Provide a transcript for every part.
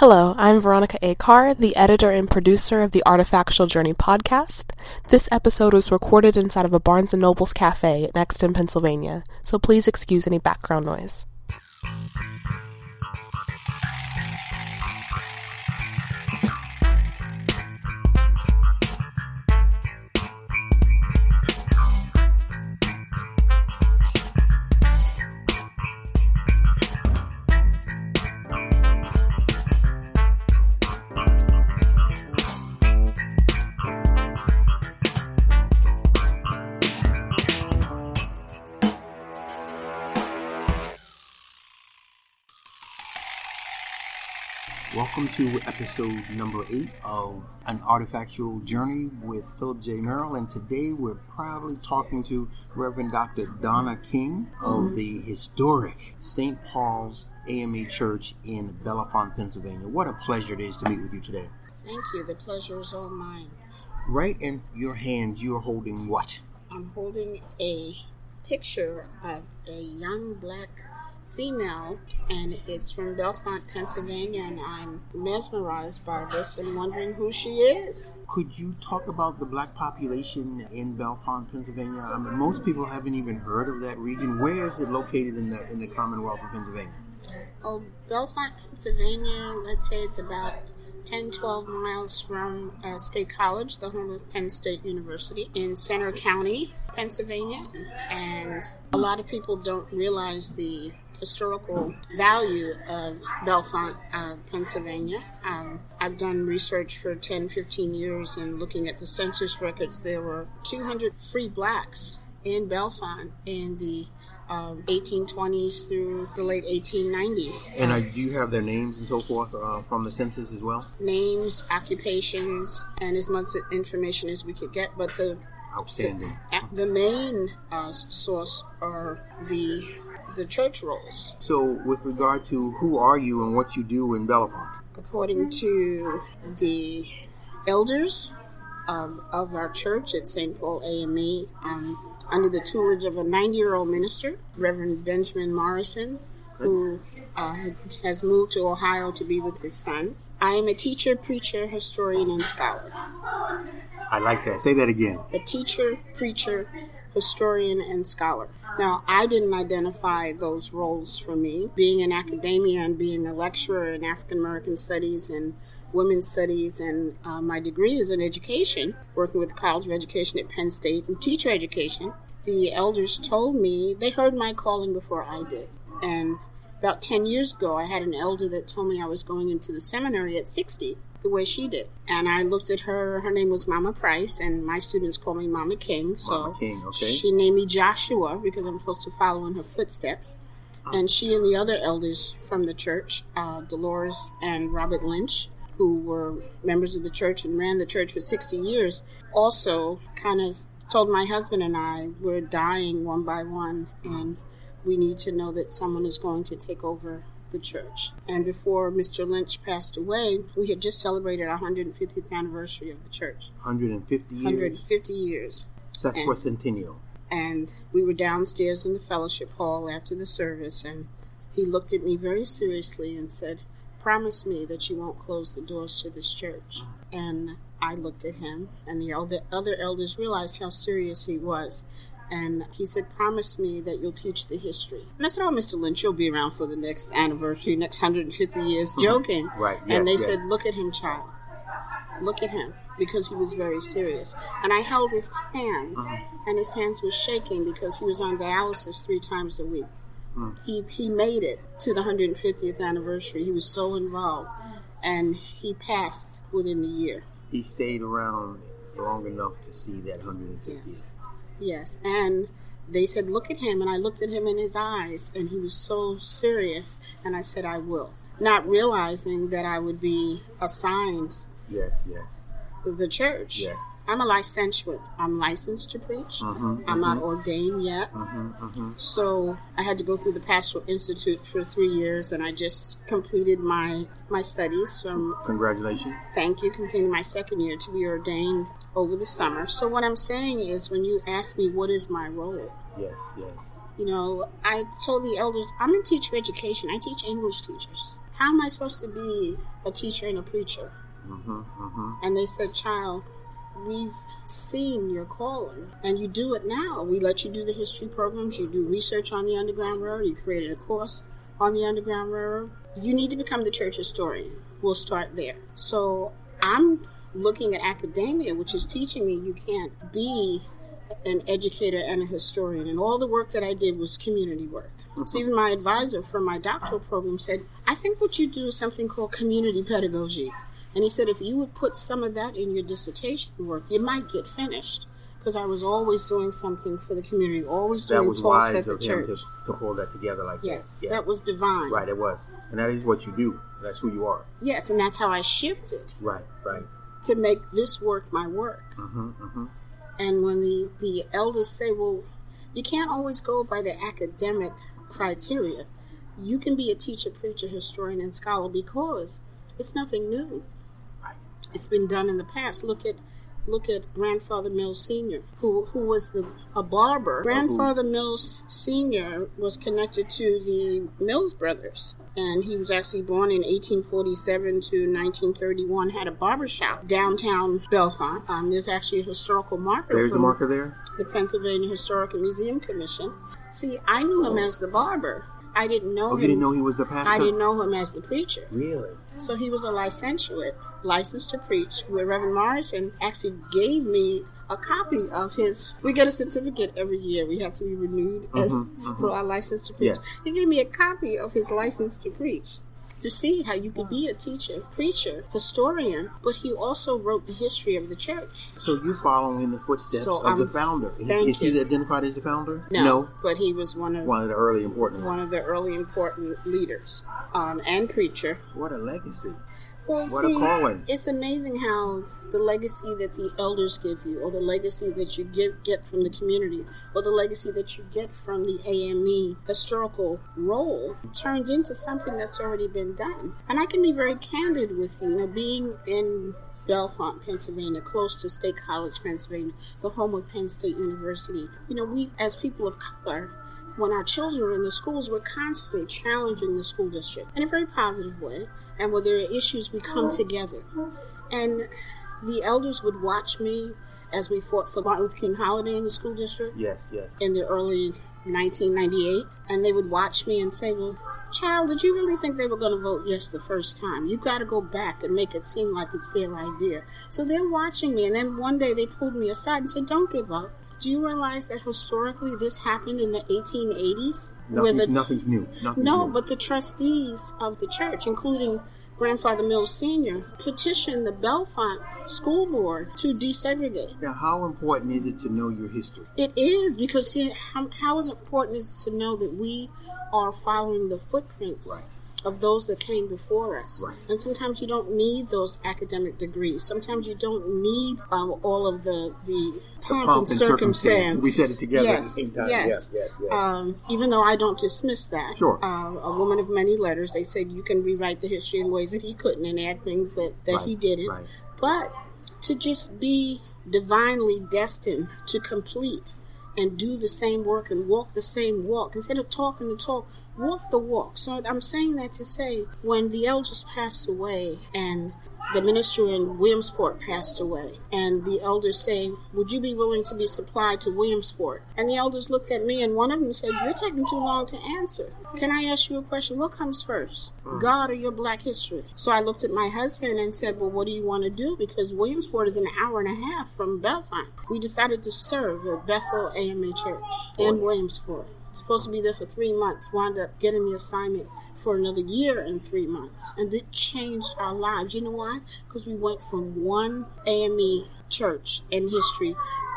Hello, I'm Veronica A. Carr, the editor and producer of the Artifactual Journey podcast. This episode was recorded inside of a Barnes & Noble's cafe at Nexton, Pennsylvania, so please excuse any background noise. Welcome to episode number eight of An Artifactual Journey with Philip J. Merrill. And today we're proudly talking to Reverend Dr. Donna King of mm-hmm. the historic St. Paul's AME Church in Bellefonte, Pennsylvania. What a pleasure it is to meet with you today. Thank you. The pleasure is all mine. Right in your hand, you're holding what? I'm holding a picture of a young black female, and it's from Bellefonte, Pennsylvania, and I'm mesmerized by this and wondering who she is. Could you talk about the black population in Bellefonte, Pennsylvania? I mean, most people haven't even heard of that region. Where is it located in the in the Commonwealth of Pennsylvania? Oh, Bellefonte, Pennsylvania, let's say it's about 10, 12 miles from uh, State College, the home of Penn State University, in Centre County, Pennsylvania. And a lot of people don't realize the historical value of Bellefonte, uh, Pennsylvania. Um, I've done research for 10, 15 years and looking at the census records. There were 200 free blacks in Bellefonte in the um, 1820s through the late 1890s. And uh, do you have their names and so forth uh, from the census as well? Names, occupations, and as much information as we could get. But the Outstanding. the, the main uh, source are the the church rolls. So, with regard to who are you and what you do in Bellefonte? According to the elders um, of our church at St. Paul AME, um, under the tutelage of a 90 year old minister, Reverend Benjamin Morrison, who uh, has moved to Ohio to be with his son. I am a teacher, preacher, historian, and scholar. I like that. Say that again. A teacher, preacher, historian, and scholar. Now, I didn't identify those roles for me. Being in academia and being a lecturer in African American studies and women's studies, and uh, my degree is in education, working with the College of Education at Penn State and teacher education. The elders told me they heard my calling before I did. And about 10 years ago, I had an elder that told me I was going into the seminary at 60 the way she did. And I looked at her, her name was Mama Price, and my students call me Mama King. So Mama King, okay. she named me Joshua because I'm supposed to follow in her footsteps. And she and the other elders from the church, uh, Dolores and Robert Lynch, who were members of the church and ran the church for 60 years, also kind of told my husband and I we're dying one by one, and we need to know that someone is going to take over the church. And before Mr. Lynch passed away, we had just celebrated our 150th anniversary of the church. 150 years. 150 years. Sesquicentennial. And we were downstairs in the fellowship hall after the service, and he looked at me very seriously and said, Promise me that you won't close the doors to this church. And I looked at him, and the elder, other elders realized how serious he was. And he said, Promise me that you'll teach the history. And I said, Oh, Mr. Lynch, you'll be around for the next anniversary, next 150 years, mm-hmm. joking. Right, yes, and they yes. said, Look at him, child. Look at him. Because he was very serious. And I held his hands, mm-hmm. and his hands were shaking because he was on dialysis three times a week. Mm. He, he made it to the 150th anniversary. He was so involved. And he passed within the year. He stayed around long enough to see that 150th. Yes. Yes, and they said, Look at him. And I looked at him in his eyes, and he was so serious. And I said, I will. Not realizing that I would be assigned Yes, yes. The church. Yes. I'm a licentiate. I'm licensed to preach. Mhm, I'm not ordained yet. Mm-hmm, So I had to go through the Pastoral Institute for three years, and I just completed my my studies from Congratulations. thank you, completing my second year to be ordained over the summer. So what I'm saying is, when you ask me what is my role, Yes, yes. you know, I told the elders I'm in teacher education. I teach English teachers How am I supposed to be a teacher and a preacher? And they said, Child, we've seen your calling and you do it now. We let you do the history programs, you do research on the Underground Railroad, you created a course on the Underground Railroad. You need to become the church historian. We'll start there. So I'm looking at academia, which is teaching me you can't be an educator and a historian. And all the work that I did was community work. So even my advisor for my doctoral program said, I think what you do is something called community pedagogy. And he said, if you would put some of that in your dissertation work, you might get finished. Because I was always doing something for the community, always That doing talks at the of him church. to, to hold that together like Yes, that. Yeah. that was divine. right, it was. And that is what you do. That's who you are. Yes, and that's how I shifted Right, right. to make this work my work. Mm-hmm, mm-hmm. And when the, the elders say, well, you can't always go by the academic criteria, you can be a teacher, preacher, historian, and scholar because it's nothing new. It's been done in the past. Look at look at grandfather Mills Sr., who who was the a barber. Grandfather Mills Sr. was connected to the Mills brothers. And he was actually born in 1847 to 1931. Had a barber shop downtown Bellefonte. Um, there's actually a historical marker. There's a marker there. the Pennsylvania Historical Museum Commission. See, I knew him as the barber. I didn't know Oh, him. you didn't know he was the pastor? I didn't know him as the preacher. Really? So he was a licentiate, licensed to preach, where Reverend Morrison actually gave me a copy of his. We get a certificate every year. We have to be renewed as mm-hmm, mm-hmm. for our license to preach. Yes. He gave me a copy of his license to preach. To see how you could be a teacher, preacher, historian, but he also wrote the history of the church. So you're following in the footsteps So, of the um, founder. Is, thank is he identified as the founder? No, but he was one of One of the early important one of the early important leaders um, and preacher. What a legacy. Well, What a see, calling. it's amazing how the legacy that the elders give you, or the legacies that you give, get from the community, or the legacy that you get from the AME historical role, turns into something that's already been done. And I can be very candid with you. You know, being in Bellefonte, Pennsylvania, close to State College, Pennsylvania, the home of Penn State University. You know, we as people of color, when our children are in the schools, we're constantly challenging the school district in a very positive way. And when there are issues, we come mm-hmm. together. And the elders would watch me as we fought for Martin Luther King holiday in the school district Yes, yes. in the early 1998. And they would watch me and say, Well, child, did you really think they were going to vote yes the first time? You got to go back and make it seem like it's their idea. So they're watching me. And then one day they pulled me aside and said, Don't give up. Do you realize that historically this happened in the 1880s? Nothing's, nothing's new. Nothing's No, new. but the trustees of the church, including Grandfather Mills Sr., petitioned the Bellefonte School Board to desegregate. Now, how important is it to know your history? It is because how, how is it important is it to know that we are following the footprints of those that came before us. Right. And sometimes you don't need those academic degrees. Sometimes you don't need um, all of the the pomp, and and circumstance. circumstance. We said it together at the yes, same time. Yes, Yes, yes, yes. Um, even though I don't dismiss that. Sure. Uh, a woman of many letters. They said you can rewrite the history in ways that he couldn't and add things that, that Right, he didn't. right. But to just be divinely destined to complete and do the same work and walk the same walk. Instead of talking the talk walk the walk. So i'm saying that to say when the elders passed away and the minister in Williamsport passed away, and the elders say, Would you be willing to be supplied to Williamsport? And the elders looked at me, and one of them said, You're taking too long to answer. Can I ask you a question? What comes first, God or your black history? So I looked at my husband and said, Well, what do you want to do? Because Williamsport is an hour and a half from Bellefonte. We decided to serve at Bethel AME Church in Williamsport. Supposed to be there for three months, wound up getting the assignment for another year and three months. And it changed our lives. You know why? Because we went from one AME church in history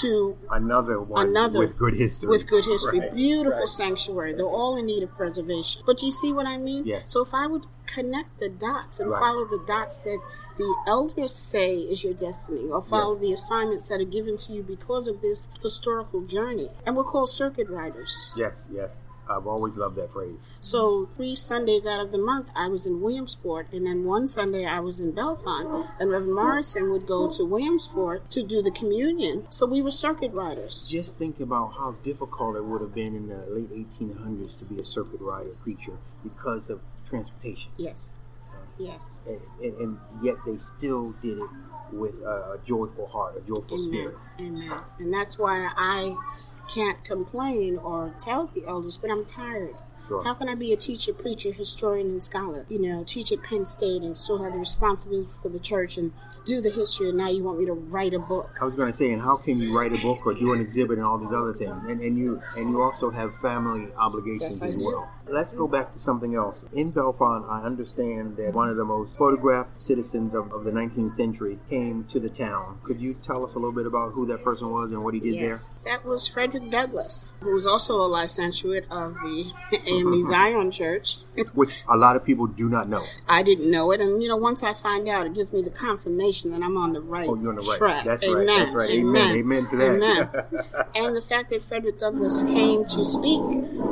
to Another one Another with good history. with good history. Right, Beautiful right. sanctuary. They're all in need of preservation. But you see what I mean? Yes. So if I would connect the dots and Right. follow the dots that the elders say is your destiny, or follow Yes. the assignments that are given to you because of this historical journey, and we're called circuit riders. Yes, yes. I've always loved that phrase. So three Sundays out of the month, I was in Williamsport, and then one Sunday I was in Bellefonte, and Reverend Morrison would go to Williamsport to do the communion. So we were circuit riders. Just think about how difficult it would have been in the late 1800s to be a circuit rider preacher because of transportation. Yes. Yes. And, and, and yet they still did it with a joyful heart, a joyful Amen. spirit. Amen. And that's why I can't complain or tell the elders, but I'm tired. Sure. How can I be a teacher, preacher, historian, and scholar? You know, teach at Penn State and still have the responsibility for the church and do the history, and now you want me to write a book? I was going to say, and how can you write a book or do an exhibit and all these other things? And, and you and you also have family obligations Yes, as do. well. Let's go back to something else. In Bellefonte, I understand that one of the most photographed citizens of, of the 19th century came to the town. Could you tell us a little bit about who that person was and what he did there? Yes, that was Frederick Douglass, who was also a licentiate of the AME Zion Church. Which a lot of people do not know. I didn't know it, and you know, once I find out, it gives me the confirmation that I'm on the right Oh, you're on the right. track. That's Amen. right. That's right. Amen. Amen to that. Amen. and the fact that Frederick Douglass came to speak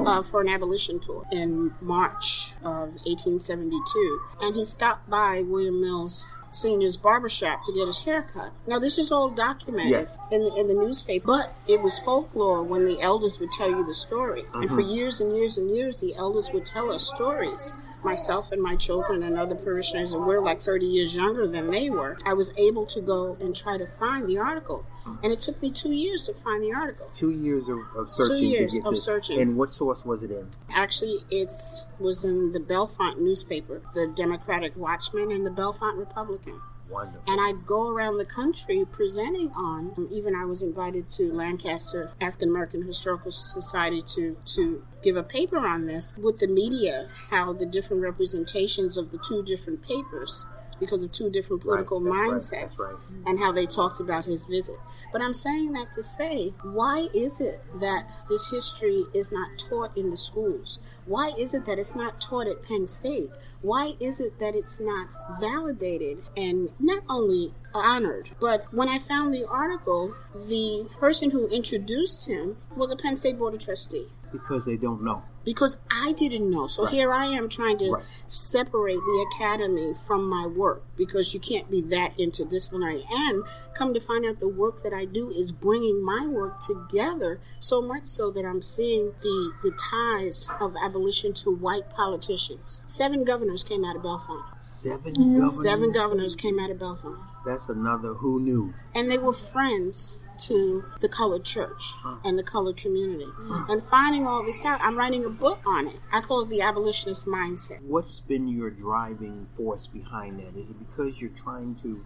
uh, for an abolition tour in March of 1872, and he stopped by William Mills Senior's barbershop to get his hair cut. Now, this is all documented Yes. in, the, in the newspaper, but it was folklore when the elders would tell you the story. And for mm-hmm. years and years and years, the elders would tell us stories. Myself and my children and other parishioners, and we're like 30 years younger than they were, I was able to go and try to find the article. And it took me two years to find the article. Two years of, of searching years to get of this. searching. And what source was it in? Actually, it was in the Bellefonte newspaper, the Democratic Watchman and the Bellefonte Republican. Wonderful. And I'd go around the country presenting on. um, Even I was invited to Lancaster African American Historical Society to to give a paper on this with the media, how the different representations of the two different papers, because of two different political right, mindsets, that's right. and how they talked about his visit. But I'm saying that to say, why is it that this history is not taught in the schools? Why is it that it's not taught at Penn State? Why is it that it's not validated and not only honored, but when I found the article, the person who introduced him was a Penn State Board of Trustee Because they don't know. Because I didn't know. So here I am trying to Right. separate the academy from my work because you can't be that interdisciplinary. And come to find out, the work that I do is bringing my work together so much so that I'm seeing the the ties of abolition to white politicians. Seven governors came out of Bellefonte. 7 governors. Seven governors came out of Bellefonte, That's another who knew. and they were friends to the colored church and the colored community. And finding all this out, I'm writing a book on it. I call it the abolitionist mindset. What's been your driving force behind that? Is it because you're trying to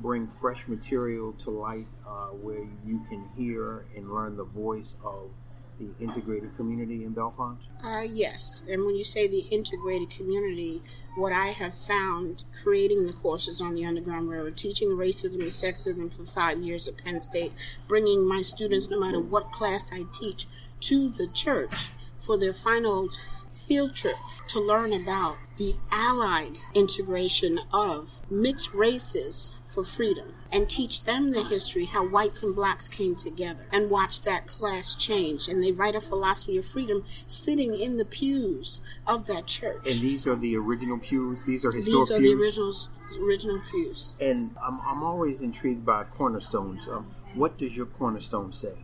bring fresh material to light uh, where you can hear and learn the voice of the integrated community in Bellefonte? Uh, yes, and when you say the integrated community, what I have found creating the courses on the Underground Railroad, teaching racism and sexism for five years at Penn State, bringing my students, no matter what class I teach, to the church for their final field trip to learn about the allied integration of mixed races for freedom and teach them the history how whites and blacks came together and watch that class change and they write a philosophy of freedom sitting in the pews of that church And these are the original pews. These are historic these are pews. the original original pews And I'm, I'm always intrigued by cornerstones. Um, what does your cornerstone say?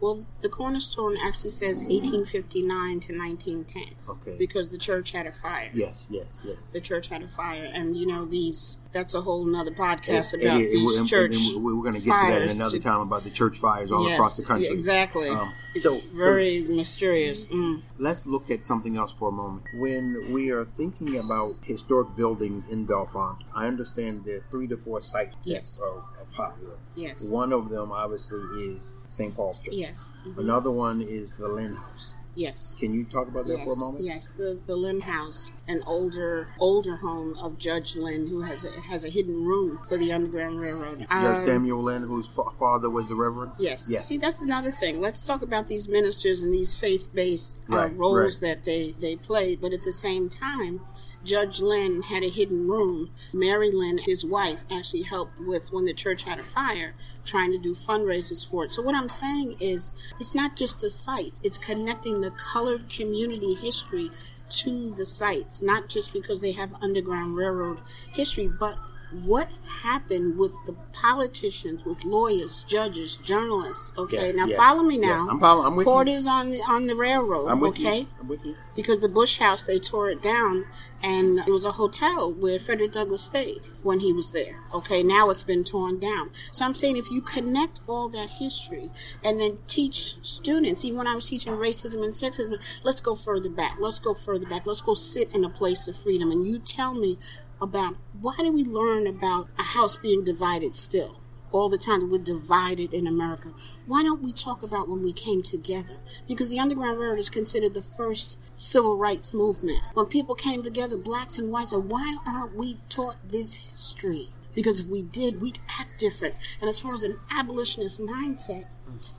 well the cornerstone actually says 1859 to 1910 Okay. because the church had a fire Yes, yes, yes. the church had a fire and you know these that's a whole nother podcast about it- these and- church and we- we're going to get to that in another to- time about the church fires all Yes, across the country. exactly Um, it's so- very mysterious mm. Let's look at something else for a moment. When we are thinking about historic buildings in Bellefonte, I understand there are three to four sites Yes. that are, are popular. yes One of them, obviously, is St. Paul's Church. yes mhm, Another one is the Linn House. Yes Can you talk about that yes, for a moment? yes, the the Linn House, an older older home of Judge Linn, who has a, has a hidden room for the Underground Railroad. Judge Um, Samuel Linn, whose fa- father was the Reverend. Yes. Yes. See, that's another thing. Let's talk about these ministers and these faith-based uh, Right, roles right. that they they played. But at the same time, Judge Linn had a hidden room. Mary Linn, his wife, actually helped with when the church had a fire, trying to do fundraisers for it. So what I'm saying is, it's not just the sites; it's connecting the colored community history to the sites, not just because they have Underground Railroad history, but what happened with the politicians, with lawyers, judges, journalists. Okay, Yes, now yes, follow me yes. now. I'm following- I'm with you. Porters on the on the railroad. I'm with okay, you. I'm with you. because the Bush House they tore it down, and it was a hotel where Frederick Douglass stayed when he was there. Okay, now it's been torn down. So I'm saying if you connect all that history and then teach students, even when I was teaching racism and sexism, let's go further back. Let's go further back. Let's go sit in a place of freedom, and you tell me about why do we learn about a house being divided still? all the time we're divided in America. Why don't we talk about when we came together? Because the Underground Railroad is considered the first civil rights movement. When people came together, blacks and whites, why aren't we taught this history? Because if we did, we'd act different. And as far as an abolitionist mindset,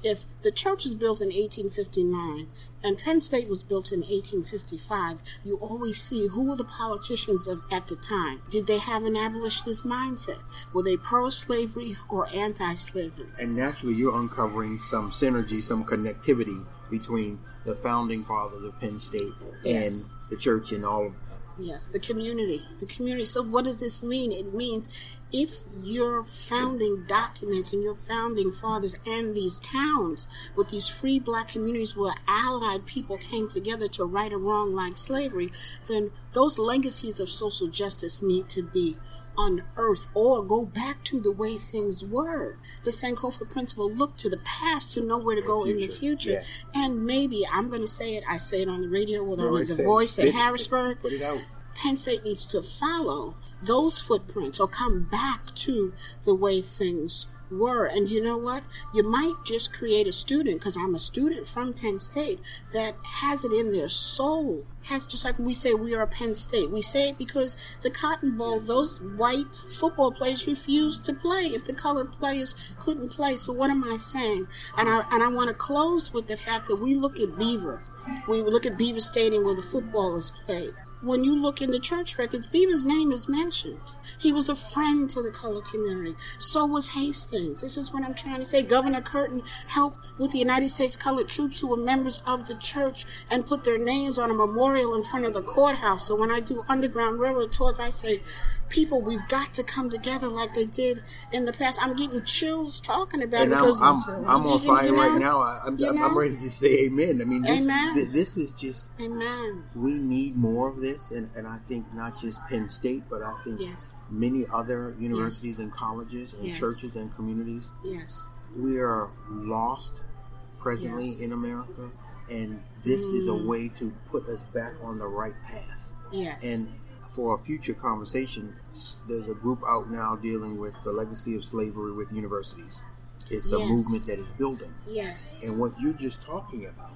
if the church was built in 1859 and Penn State was built in 1855, you always see who were the politicians of, at the time. Did they have an abolitionist mindset? Were they pro slavery or anti slavery? And naturally, you're uncovering some synergy, some connectivity between the founding fathers of Penn State Yes. and the church and all of that. Yes, the community. The community. So, what does this mean? It means if your founding documents and your founding fathers and these towns with these free black communities where allied people came together to right a wrong like slavery, then those legacies of social justice need to be unearthed or go back to the way things were. The Sankofa principle look to the past to know where to go in the Future, future. And maybe, I'm going to say it, I say it on the radio with No, the voice spit in Harrisburg. Put it out. Penn State needs to follow those footprints or come back to the way things were. And you know what? You might just create a student, because I'm a student from Penn State, that has it in their soul. Has just like we say we are Penn State. We say it because the Cotton Bowl, those white football players refused to play if the colored players couldn't play. So what am I saying? And I and I want to close with the fact that we look at Beaver. We look at Beaver Stadium where the football is played when you look in the church records, Beaver's name is mentioned. He was a friend to the colored community. So was Hastings. This is what I'm trying to say. Governor Curtin helped with the United States colored troops who were members of the church and put their names on a memorial in front of the courthouse. So when I do Underground Railroad tours, I say, people, we've got to come together like they did in the past. I'm getting chills talking about And it I'm, because I'm, I'm you- on you know, right now. I- I'm, you know? I'm ready to say amen. I mean, this, Amen. th- this is just, Amen. we need more of this. And, and I think not just Penn State, but I think Yes. many other universities and colleges and Yes. churches and communities. Yes. We are lost presently Yes. in America. And this is a Mm. way to put us back on the right path. Yes. And for a future conversation, there's a group out now dealing with the legacy of slavery with universities. It's a movement that is building. yes. And what you're just talking about.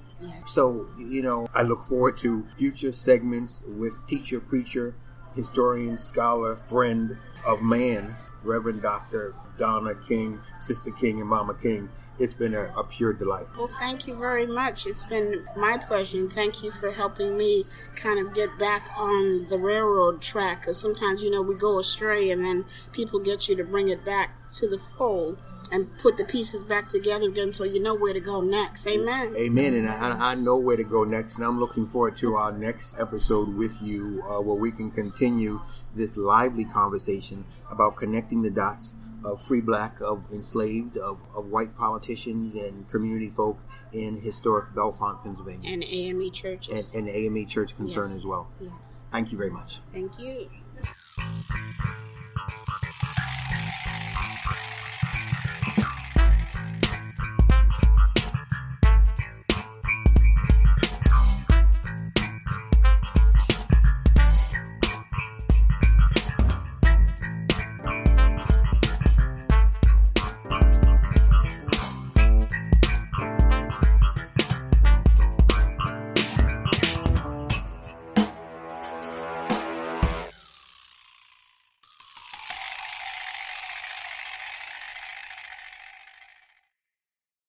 So, you know, I look forward to future segments with teacher, preacher, historian, scholar, friend of man, Reverend Dr. Donna King, Sister King, and Mama King. It's been a, a pure delight. Well, thank you very much. It's been my pleasure, and thank you for helping me kind of get back on the railroad track. Because sometimes, you know, we go astray, and then people get you to bring it back to the fold and put the pieces back together again so you know where to go next. Amen. Amen. And I, I know where to go next, and I'm looking forward to our next episode with you, uh, where we can continue this lively conversation about connecting the dots of free black, of enslaved, of, of white politicians and community folk in historic Bellefonte, Pennsylvania, And AME and, churches. and the AME Church concern Yes. as well. yes. Thank you very much. Thank you.